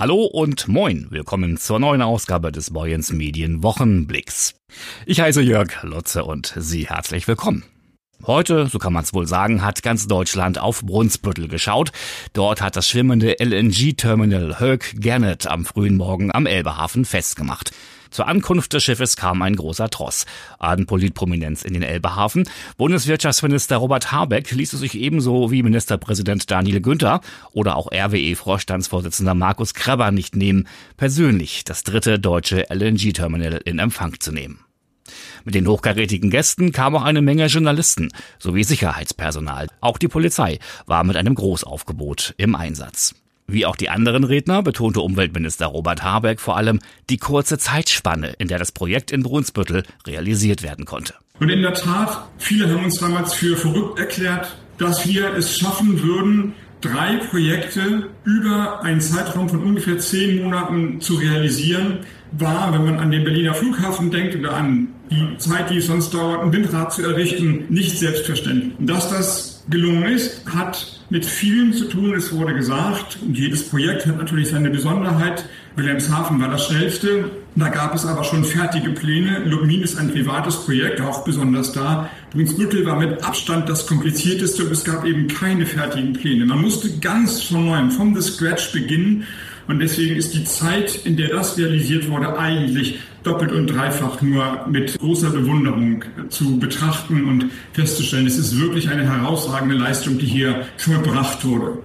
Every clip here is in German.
Hallo und moin, willkommen zur neuen Ausgabe des Boyens Medien Wochenblicks. Ich heiße Jörg Lotze und Sie herzlich willkommen. Heute, so kann man es wohl sagen, hat ganz Deutschland auf Brunsbüttel geschaut. Dort hat das schwimmende LNG-Terminal Höck Gernet am frühen Morgen am Elbehafen festgemacht. Zur Ankunft des Schiffes kam ein großer Tross. An Politprominenz in den Elbehafen. Bundeswirtschaftsminister Robert Habeck ließ es sich ebenso wie Ministerpräsident Daniel Günther oder auch RWE-Vorstandsvorsitzender Markus Krabber nicht nehmen, persönlich das dritte deutsche LNG-Terminal in Empfang zu nehmen. Mit den hochkarätigen Gästen kam auch eine Menge Journalisten sowie Sicherheitspersonal. Auch die Polizei war mit einem Großaufgebot im Einsatz. Wie auch die anderen Redner betonte Umweltminister Robert Habeck vor allem die kurze Zeitspanne, in der das Projekt in Brunsbüttel realisiert werden konnte. Und in der Tat, viele haben uns damals für verrückt erklärt, dass wir es schaffen würden, drei Projekte über einen Zeitraum von ungefähr zehn Monaten zu realisieren, war, wenn man an den Berliner Flughafen denkt oder an die Zeit, die es sonst dauert, ein Windrad zu errichten, nicht selbstverständlich. Und dass das gelungen ist, hat mit vielen zu tun. Es wurde gesagt, und jedes Projekt hat natürlich seine Besonderheit. Wilhelmshaven war das schnellste. Da gab es aber schon fertige Pläne. Lubmin ist ein privates Projekt, auch besonders da. Brunsbüttel war mit Abstand das komplizierteste und es gab eben keine fertigen Pläne. Man musste ganz von neuem, vom The Scratch beginnen. Und deswegen ist die Zeit, in der das realisiert wurde, eigentlich doppelt und dreifach nur mit großer Bewunderung zu betrachten und festzustellen, es ist wirklich eine herausragende Leistung, die hier vollbracht wurde.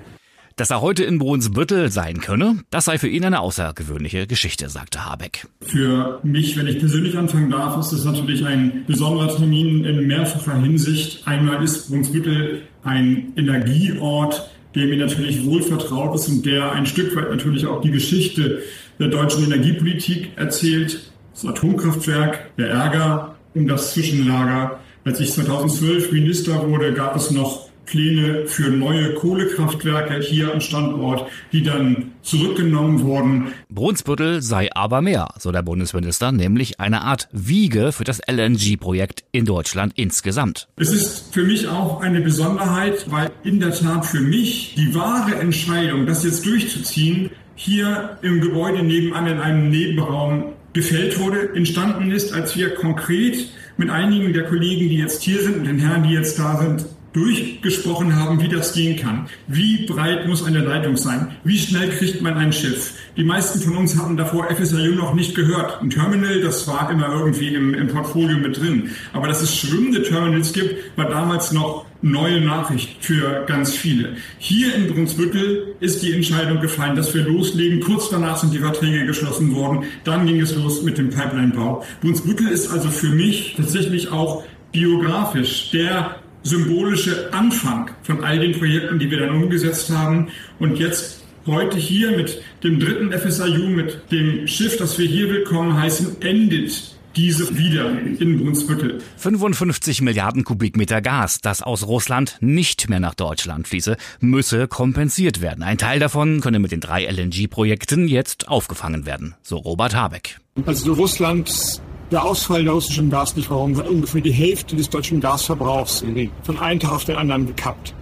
Dass er heute in Brunsbüttel sein könne, das sei für ihn eine außergewöhnliche Geschichte, sagte Habeck. Für mich, wenn ich persönlich anfangen darf, ist es natürlich ein besonderer Termin in mehrfacher Hinsicht. Einmal ist Brunsbüttel ein Energieort, der mir natürlich wohl vertraut ist und der ein Stück weit natürlich auch die Geschichte der deutschen Energiepolitik erzählt. Das Atomkraftwerk, der Ärger um das Zwischenlager. Als ich 2012 Minister wurde, gab es noch Pläne für neue Kohlekraftwerke hier am Standort, die dann zurückgenommen wurden. Brunsbüttel sei aber mehr, so der Bundesminister, nämlich eine Art Wiege für das LNG-Projekt in Deutschland insgesamt. Es ist für mich auch eine Besonderheit, weil in der Tat für mich die wahre Entscheidung, das jetzt durchzuziehen, hier im Gebäude nebenan in einem Nebenraum gefällt wurde, entstanden ist, als wir konkret mit einigen der Kollegen, die jetzt hier sind und den Herren, die jetzt da sind, durchgesprochen haben, wie das gehen kann. Wie breit muss eine Leitung sein? Wie schnell kriegt man ein Schiff? Die meisten von uns hatten davor FSRU noch nicht gehört. Ein Terminal, das war immer irgendwie im, im Portfolio mit drin. Aber dass es schwimmende Terminals gibt, war damals noch neue Nachricht für ganz viele. Hier in Brunsbüttel ist die Entscheidung gefallen, dass wir loslegen. Kurz danach sind die Verträge geschlossen worden. Dann ging es los mit dem Pipelinebau. Brunsbüttel ist also für mich tatsächlich auch biografisch der symbolische Anfang von all den Projekten, die wir dann umgesetzt haben. Und jetzt heute hier mit dem dritten FSIU, mit dem Schiff, das wir hier willkommen heißen, endet diese wieder in Brunsbüttel. 55 Milliarden Kubikmeter Gas, das aus Russland nicht mehr nach Deutschland fließe, müsse kompensiert werden. Ein Teil davon könne mit den drei LNG-Projekten jetzt aufgefangen werden, so Robert Habeck. Also Russland der Ausfall der russischen Gaslieferung hat ungefähr die Hälfte des deutschen Gasverbrauchs von einem Tag auf den anderen gekappt.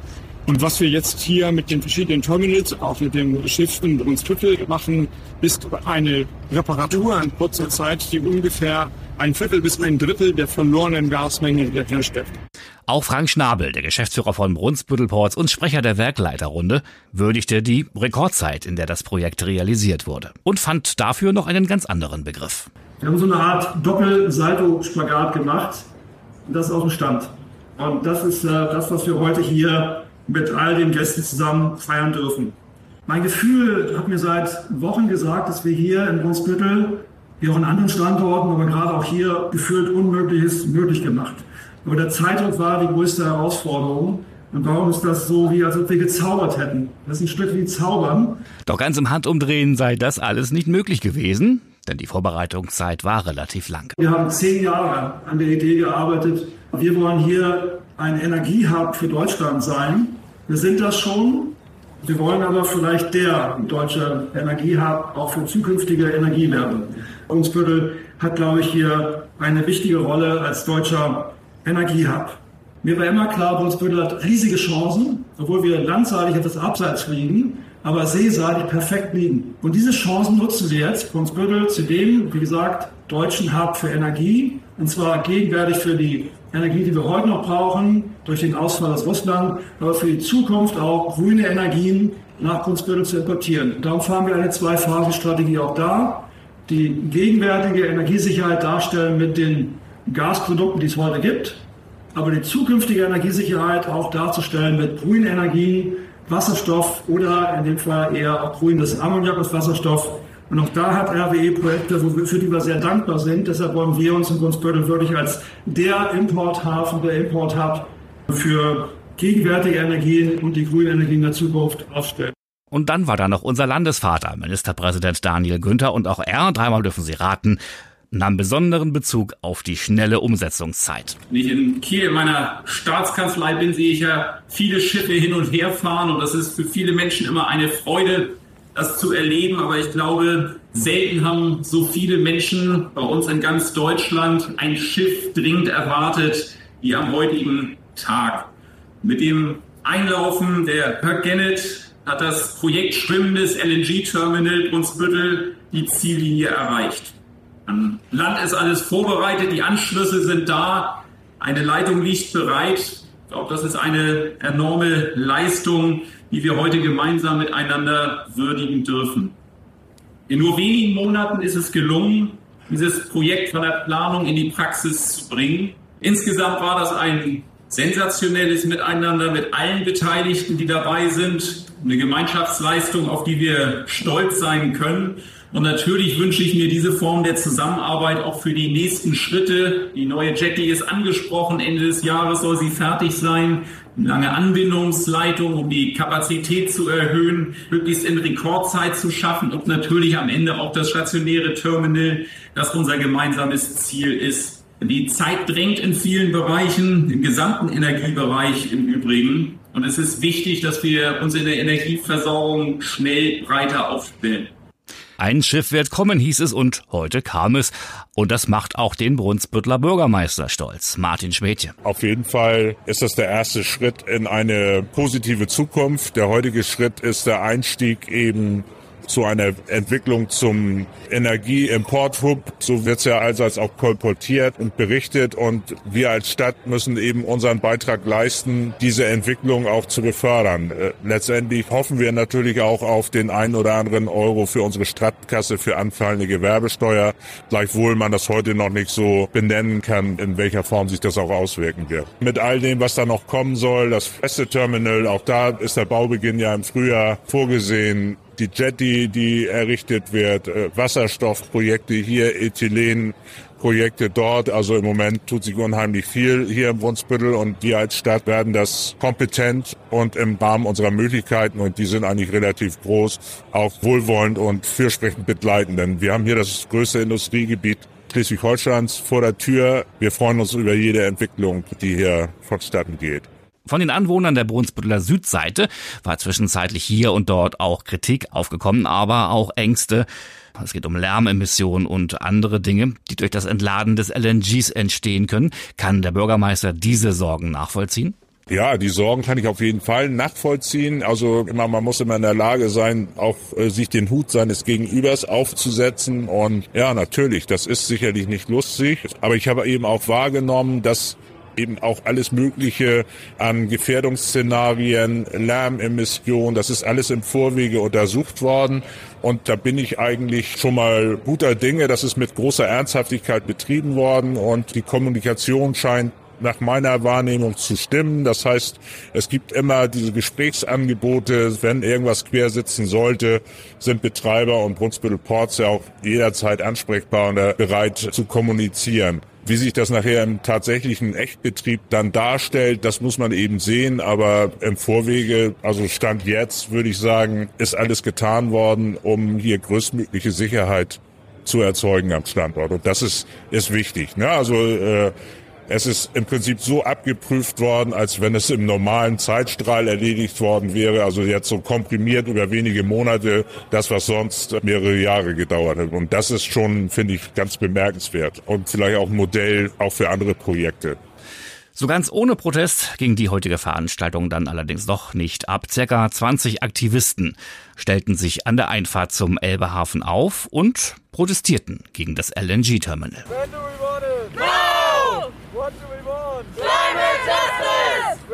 Und was wir jetzt hier mit den verschiedenen Terminals, auch mit dem Schiff in Brunsbüttel machen, ist eine Reparatur in kurzer Zeit, die ungefähr ein Viertel bis ein Drittel der verlorenen Gasmenge wiederherstellt. Auch Frank Schnabel, der Geschäftsführer von Brunsbüttelports und Sprecher der Werkleiterrunde, würdigte die Rekordzeit, in der das Projekt realisiert wurde und fand dafür noch einen ganz anderen Begriff. Wir haben so eine Art Doppel-Salto-Spagat gemacht und das aus dem Stand. Und das ist äh, das, was wir heute hier mit all den Gästen zusammen feiern dürfen. Mein Gefühl hat mir seit Wochen gesagt, dass wir hier in Brunsbüttel, wie auch in anderen Standorten, aber gerade auch hier gefühlt Unmögliches möglich gemacht. Aber der Zeitdruck war die größte Herausforderung. Und warum ist das so, wie als ob wir gezaubert hätten? Das ist ein Stück wie Zaubern. Doch ganz im Handumdrehen sei das alles nicht möglich gewesen denn die Vorbereitungszeit war relativ lang. Wir haben zehn Jahre an der Idee gearbeitet. Wir wollen hier ein Energiehub für Deutschland sein. Wir sind das schon. Wir wollen aber vielleicht der deutsche Energiehub auch für zukünftige Energie werden. Brunsbüttel hat, glaube ich, hier eine wichtige Rolle als deutscher Energiehub. Mir war immer klar, Brunsbüttel hat riesige Chancen, obwohl wir landseitig etwas abseits liegen aber seeseitig perfekt liegen. Und diese Chancen nutzen wir jetzt, Brunsbüttel, zu dem, wie gesagt, deutschen Hub für Energie. Und zwar gegenwärtig für die Energie, die wir heute noch brauchen, durch den Ausfall aus Russland, aber für die Zukunft auch grüne Energien nach Brunsbüttel zu importieren. Darum fahren wir eine Zwei-Phasen-Strategie auch da, die gegenwärtige Energiesicherheit darstellen mit den Gasprodukten, die es heute gibt, aber die zukünftige Energiesicherheit auch darzustellen mit grünen Energien, Wasserstoff oder in dem Fall eher auch grünes Ammoniak als Wasserstoff. Und auch da hat RWE Projekte, für die wir sehr dankbar sind. Deshalb wollen wir uns in Gunzbüttel wirklich als der Importhafen, der Importhub für gegenwärtige Energien und die grünen Energien der Zukunft aufstellen. Und dann war da noch unser Landesvater, Ministerpräsident Daniel Günther, und auch er, dreimal dürfen Sie raten, nahm besonderen Bezug auf die schnelle Umsetzungszeit. Wenn ich in Kiel in meiner Staatskanzlei bin, sehe ich ja viele Schiffe hin und her fahren und das ist für viele Menschen immer eine Freude, das zu erleben. Aber ich glaube, selten haben so viele Menschen bei uns in ganz Deutschland ein Schiff dringend erwartet wie am heutigen Tag. Mit dem Einlaufen der Herr Gennett hat das Projekt Schwimmendes LNG-Terminal Brunsbüttel die Ziellinie erreicht. An Land ist alles vorbereitet, die Anschlüsse sind da, eine Leitung liegt bereit. Ich glaube, das ist eine enorme Leistung, die wir heute gemeinsam miteinander würdigen dürfen. In nur wenigen Monaten ist es gelungen, dieses Projekt von der Planung in die Praxis zu bringen. Insgesamt war das ein sensationelles Miteinander mit allen Beteiligten, die dabei sind. Eine Gemeinschaftsleistung, auf die wir stolz sein können. Und natürlich wünsche ich mir diese Form der Zusammenarbeit auch für die nächsten Schritte. Die neue Jetty ist angesprochen. Ende des Jahres soll sie fertig sein. Eine lange Anbindungsleitung, um die Kapazität zu erhöhen, möglichst in Rekordzeit zu schaffen und natürlich am Ende auch das stationäre Terminal, das unser gemeinsames Ziel ist. Die Zeit drängt in vielen Bereichen, im gesamten Energiebereich im Übrigen. Und es ist wichtig, dass wir uns in der Energieversorgung schnell breiter aufstellen. Ein Schiff wird kommen, hieß es, und heute kam es. Und das macht auch den Brunsbüttler Bürgermeister stolz, Martin Schmädje. Auf jeden Fall ist das der erste Schritt in eine positive Zukunft. Der heutige Schritt ist der Einstieg eben zu einer Entwicklung zum Energieimporthub. So wird es ja allseits auch kolportiert und berichtet. Und wir als Stadt müssen eben unseren Beitrag leisten, diese Entwicklung auch zu befördern. Äh, letztendlich hoffen wir natürlich auch auf den ein oder anderen Euro für unsere Stadtkasse für anfallende Gewerbesteuer. Gleichwohl man das heute noch nicht so benennen kann, in welcher Form sich das auch auswirken wird. Mit all dem, was da noch kommen soll, das feste Terminal, auch da ist der Baubeginn ja im Frühjahr vorgesehen die Jetty, die errichtet wird, äh, Wasserstoffprojekte hier, Ethylenprojekte dort. Also im Moment tut sich unheimlich viel hier im Brunsbüttel und wir als Stadt werden das kompetent und im Rahmen unserer Möglichkeiten, und die sind eigentlich relativ groß, auch wohlwollend und fürsprechend begleiten. Denn wir haben hier das größte Industriegebiet Schleswig-Holsteins vor der Tür. Wir freuen uns über jede Entwicklung, die hier vonstatten geht. Von den Anwohnern der Brunsbütteler Südseite war zwischenzeitlich hier und dort auch Kritik aufgekommen, aber auch Ängste. Es geht um Lärmemissionen und andere Dinge, die durch das Entladen des LNGs entstehen können. Kann der Bürgermeister diese Sorgen nachvollziehen? Ja, die Sorgen kann ich auf jeden Fall nachvollziehen. Also immer, man muss immer in der Lage sein, auch äh, sich den Hut seines Gegenübers aufzusetzen. Und ja, natürlich, das ist sicherlich nicht lustig. Aber ich habe eben auch wahrgenommen, dass eben auch alles Mögliche an Gefährdungsszenarien, Lärmemissionen, das ist alles im Vorwege untersucht worden. Und da bin ich eigentlich schon mal guter Dinge. Das ist mit großer Ernsthaftigkeit betrieben worden und die Kommunikation scheint nach meiner Wahrnehmung zu stimmen. Das heißt, es gibt immer diese Gesprächsangebote. Wenn irgendwas quer sitzen sollte, sind Betreiber und Brunsbüttel Ports ja auch jederzeit ansprechbar und bereit zu kommunizieren. Wie sich das nachher im tatsächlichen Echtbetrieb dann darstellt, das muss man eben sehen. Aber im Vorwege, also Stand jetzt, würde ich sagen, ist alles getan worden, um hier größtmögliche Sicherheit zu erzeugen am Standort. Und das ist, ist wichtig. Ne? Also äh, es ist im Prinzip so abgeprüft worden, als wenn es im normalen Zeitstrahl erledigt worden wäre. Also jetzt so komprimiert über wenige Monate, das was sonst mehrere Jahre gedauert hat. Und das ist schon, finde ich, ganz bemerkenswert und vielleicht auch ein Modell auch für andere Projekte. So ganz ohne Protest ging die heutige Veranstaltung dann allerdings doch nicht ab. Circa 20 Aktivisten stellten sich an der Einfahrt zum Elbehafen auf und protestierten gegen das LNG-Terminal.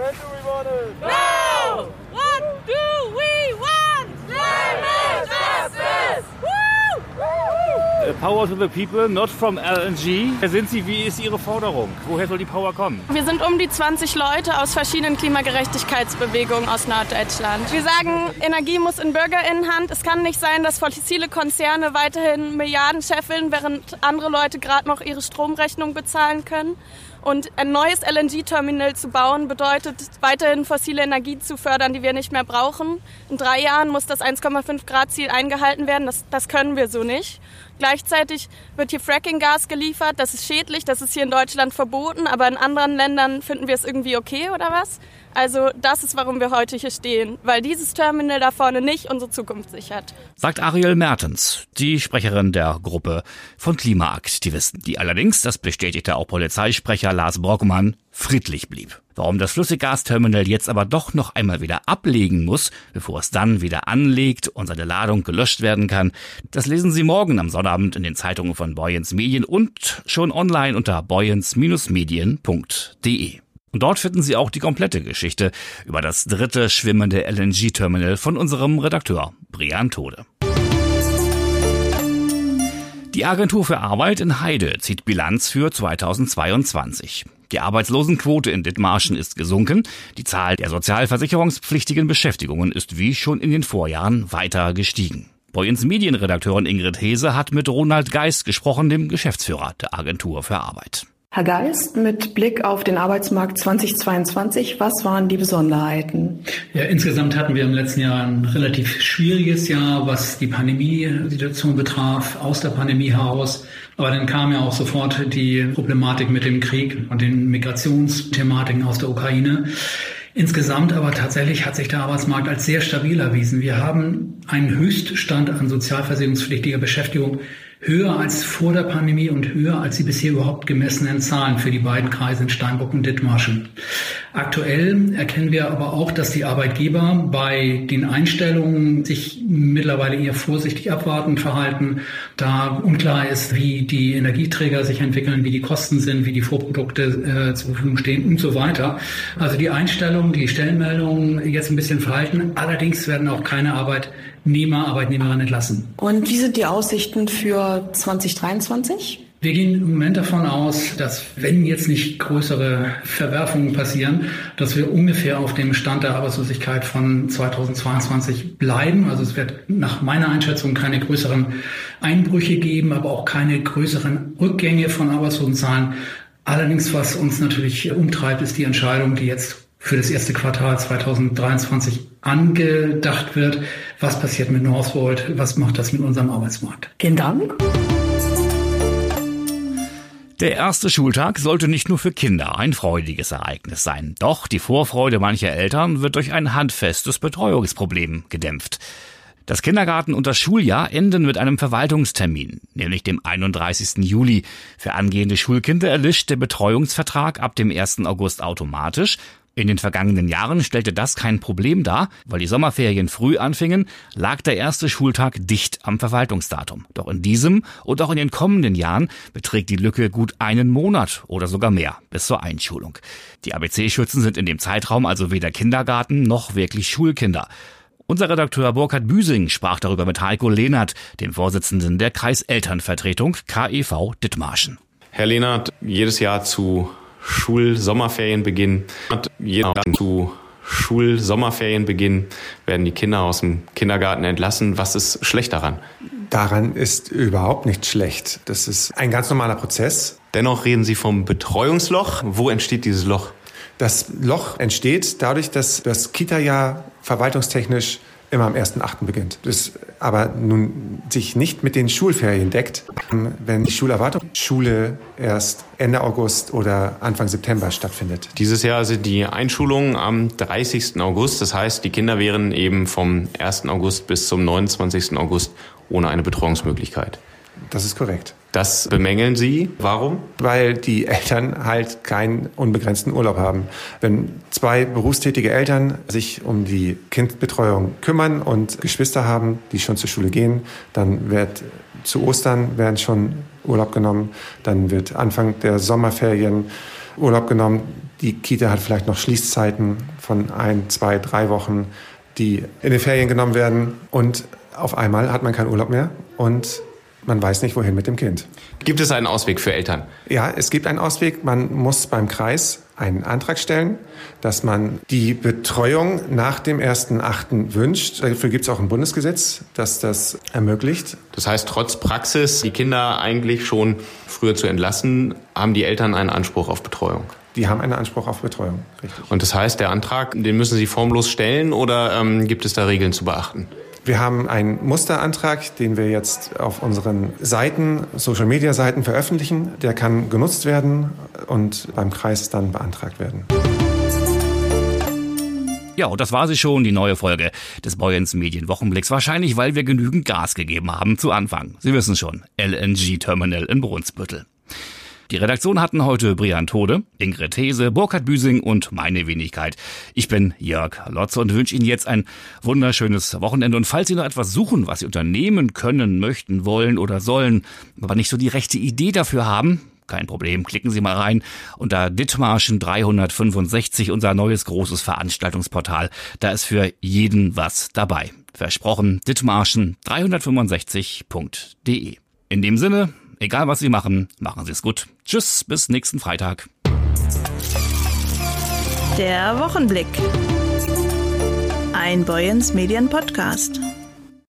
Ende, Rivane! Nein! Power to the people, not from LNG. Wer sind Sie? Wie ist Ihre Forderung? Woher soll die Power kommen? Wir sind um die 20 Leute aus verschiedenen Klimagerechtigkeitsbewegungen aus Norddeutschland. Wir sagen, Energie muss in Bürgerinnenhand. Es kann nicht sein, dass fossile Konzerne weiterhin Milliarden scheffeln, während andere Leute gerade noch ihre Stromrechnung bezahlen können. Und ein neues LNG-Terminal zu bauen bedeutet weiterhin fossile Energie zu fördern, die wir nicht mehr brauchen. In drei Jahren muss das 1,5 Grad Ziel eingehalten werden. Das, das können wir so nicht. Gleichzeitig wird hier Fracking-Gas geliefert. Das ist schädlich. Das ist hier in Deutschland verboten. Aber in anderen Ländern finden wir es irgendwie okay oder was? Also das ist, warum wir heute hier stehen, weil dieses Terminal da vorne nicht unsere Zukunft sichert. Sagt Ariel Mertens, die Sprecherin der Gruppe von Klimaaktivisten, die allerdings, das bestätigte auch Polizeisprecher Lars Brockmann, friedlich blieb. Warum das Flüssiggasterminal jetzt aber doch noch einmal wieder ablegen muss, bevor es dann wieder anlegt und seine Ladung gelöscht werden kann, das lesen Sie morgen am Sonnabend in den Zeitungen von Boyens Medien und schon online unter boyens-medien.de. Und dort finden Sie auch die komplette Geschichte über das dritte schwimmende LNG-Terminal von unserem Redakteur Brian Tode. Die Agentur für Arbeit in Heide zieht Bilanz für 2022. Die Arbeitslosenquote in Dithmarschen ist gesunken. Die Zahl der sozialversicherungspflichtigen Beschäftigungen ist wie schon in den Vorjahren weiter gestiegen. Boyens Medienredakteurin Ingrid Hese hat mit Ronald Geist gesprochen, dem Geschäftsführer der Agentur für Arbeit. Herr Geist, mit Blick auf den Arbeitsmarkt 2022, was waren die Besonderheiten? Ja, insgesamt hatten wir im letzten Jahr ein relativ schwieriges Jahr, was die Pandemiesituation betraf, aus der Pandemie heraus. Aber dann kam ja auch sofort die Problematik mit dem Krieg und den Migrationsthematiken aus der Ukraine. Insgesamt aber tatsächlich hat sich der Arbeitsmarkt als sehr stabil erwiesen. Wir haben einen Höchststand an sozialversicherungspflichtiger Beschäftigung höher als vor der Pandemie und höher als die bisher überhaupt gemessenen Zahlen für die beiden Kreise in Steinbock und Dithmarschen. Aktuell erkennen wir aber auch, dass die Arbeitgeber bei den Einstellungen sich mittlerweile eher vorsichtig abwartend verhalten, da unklar ist, wie die Energieträger sich entwickeln, wie die Kosten sind, wie die Vorprodukte äh, zur Verfügung stehen und so weiter. Also die Einstellungen, die Stellenmeldungen jetzt ein bisschen verhalten. Allerdings werden auch keine Arbeitnehmer, Arbeitnehmerinnen entlassen. Und wie sind die Aussichten für 2023? Wir gehen im Moment davon aus, dass wenn jetzt nicht größere Verwerfungen passieren, dass wir ungefähr auf dem Stand der Arbeitslosigkeit von 2022 bleiben. Also es wird nach meiner Einschätzung keine größeren Einbrüche geben, aber auch keine größeren Rückgänge von Arbeitslosenzahlen. Allerdings, was uns natürlich umtreibt, ist die Entscheidung, die jetzt für das erste Quartal 2023 angedacht wird. Was passiert mit Northvolt? Was macht das mit unserem Arbeitsmarkt? Vielen Dank. Der erste Schultag sollte nicht nur für Kinder ein freudiges Ereignis sein. Doch die Vorfreude mancher Eltern wird durch ein handfestes Betreuungsproblem gedämpft. Das Kindergarten und das Schuljahr enden mit einem Verwaltungstermin, nämlich dem 31. Juli. Für angehende Schulkinder erlischt der Betreuungsvertrag ab dem 1. August automatisch in den vergangenen Jahren stellte das kein Problem dar, weil die Sommerferien früh anfingen, lag der erste Schultag dicht am Verwaltungsdatum. Doch in diesem und auch in den kommenden Jahren beträgt die Lücke gut einen Monat oder sogar mehr bis zur Einschulung. Die ABC-Schützen sind in dem Zeitraum also weder Kindergarten noch wirklich Schulkinder. Unser Redakteur Burkhard Büsing sprach darüber mit Heiko Lehnert, dem Vorsitzenden der Kreiselternvertretung KEV Dithmarschen. Herr Lehnert, jedes Jahr zu Schul-Sommerferienbeginn, zu Schul-Sommerferienbeginn werden die Kinder aus dem Kindergarten entlassen. Was ist schlecht daran? Daran ist überhaupt nichts schlecht. Das ist ein ganz normaler Prozess. Dennoch reden Sie vom Betreuungsloch. Wo entsteht dieses Loch? Das Loch entsteht dadurch, dass das Kita-Jahr verwaltungstechnisch immer am 1.8. beginnt. Das aber nun sich nicht mit den Schulferien deckt, wenn die Schulerwartung Schule erst Ende August oder Anfang September stattfindet. Dieses Jahr sind die Einschulungen am 30. August. Das heißt, die Kinder wären eben vom 1. August bis zum 29. August ohne eine Betreuungsmöglichkeit. Das ist korrekt. Das bemängeln Sie. Warum? Weil die Eltern halt keinen unbegrenzten Urlaub haben. Wenn zwei berufstätige Eltern sich um die Kindbetreuung kümmern und Geschwister haben, die schon zur Schule gehen, dann wird zu Ostern werden schon Urlaub genommen, dann wird Anfang der Sommerferien Urlaub genommen. Die Kita hat vielleicht noch Schließzeiten von ein, zwei, drei Wochen, die in den Ferien genommen werden und auf einmal hat man keinen Urlaub mehr und man weiß nicht, wohin mit dem Kind. Gibt es einen Ausweg für Eltern? Ja, es gibt einen Ausweg. Man muss beim Kreis einen Antrag stellen, dass man die Betreuung nach dem 1.8. wünscht. Dafür gibt es auch ein Bundesgesetz, das das ermöglicht. Das heißt, trotz Praxis, die Kinder eigentlich schon früher zu entlassen, haben die Eltern einen Anspruch auf Betreuung. Die haben einen Anspruch auf Betreuung, richtig. Und das heißt, der Antrag, den müssen Sie formlos stellen oder ähm, gibt es da Regeln zu beachten? Wir haben einen Musterantrag, den wir jetzt auf unseren Seiten, Social-Media-Seiten veröffentlichen. Der kann genutzt werden und beim Kreis dann beantragt werden. Ja, und das war sie schon, die neue Folge des Boyens Medienwochenblicks. Wahrscheinlich, weil wir genügend Gas gegeben haben zu Anfang. Sie wissen schon, LNG-Terminal in Brunsbüttel. Die Redaktion hatten heute Brian Tode, Ingrid These, Burkhard Büsing und meine Wenigkeit. Ich bin Jörg Lotze und wünsche Ihnen jetzt ein wunderschönes Wochenende. Und falls Sie noch etwas suchen, was Sie unternehmen können, möchten, wollen oder sollen, aber nicht so die rechte Idee dafür haben, kein Problem, klicken Sie mal rein unter Dithmarschen 365, unser neues großes Veranstaltungsportal. Da ist für jeden was dabei. Versprochen, Dithmarschen 365.de. In dem Sinne, Egal was Sie machen, machen Sie es gut. Tschüss, bis nächsten Freitag. Der Wochenblick. Ein Boyens Medien Podcast.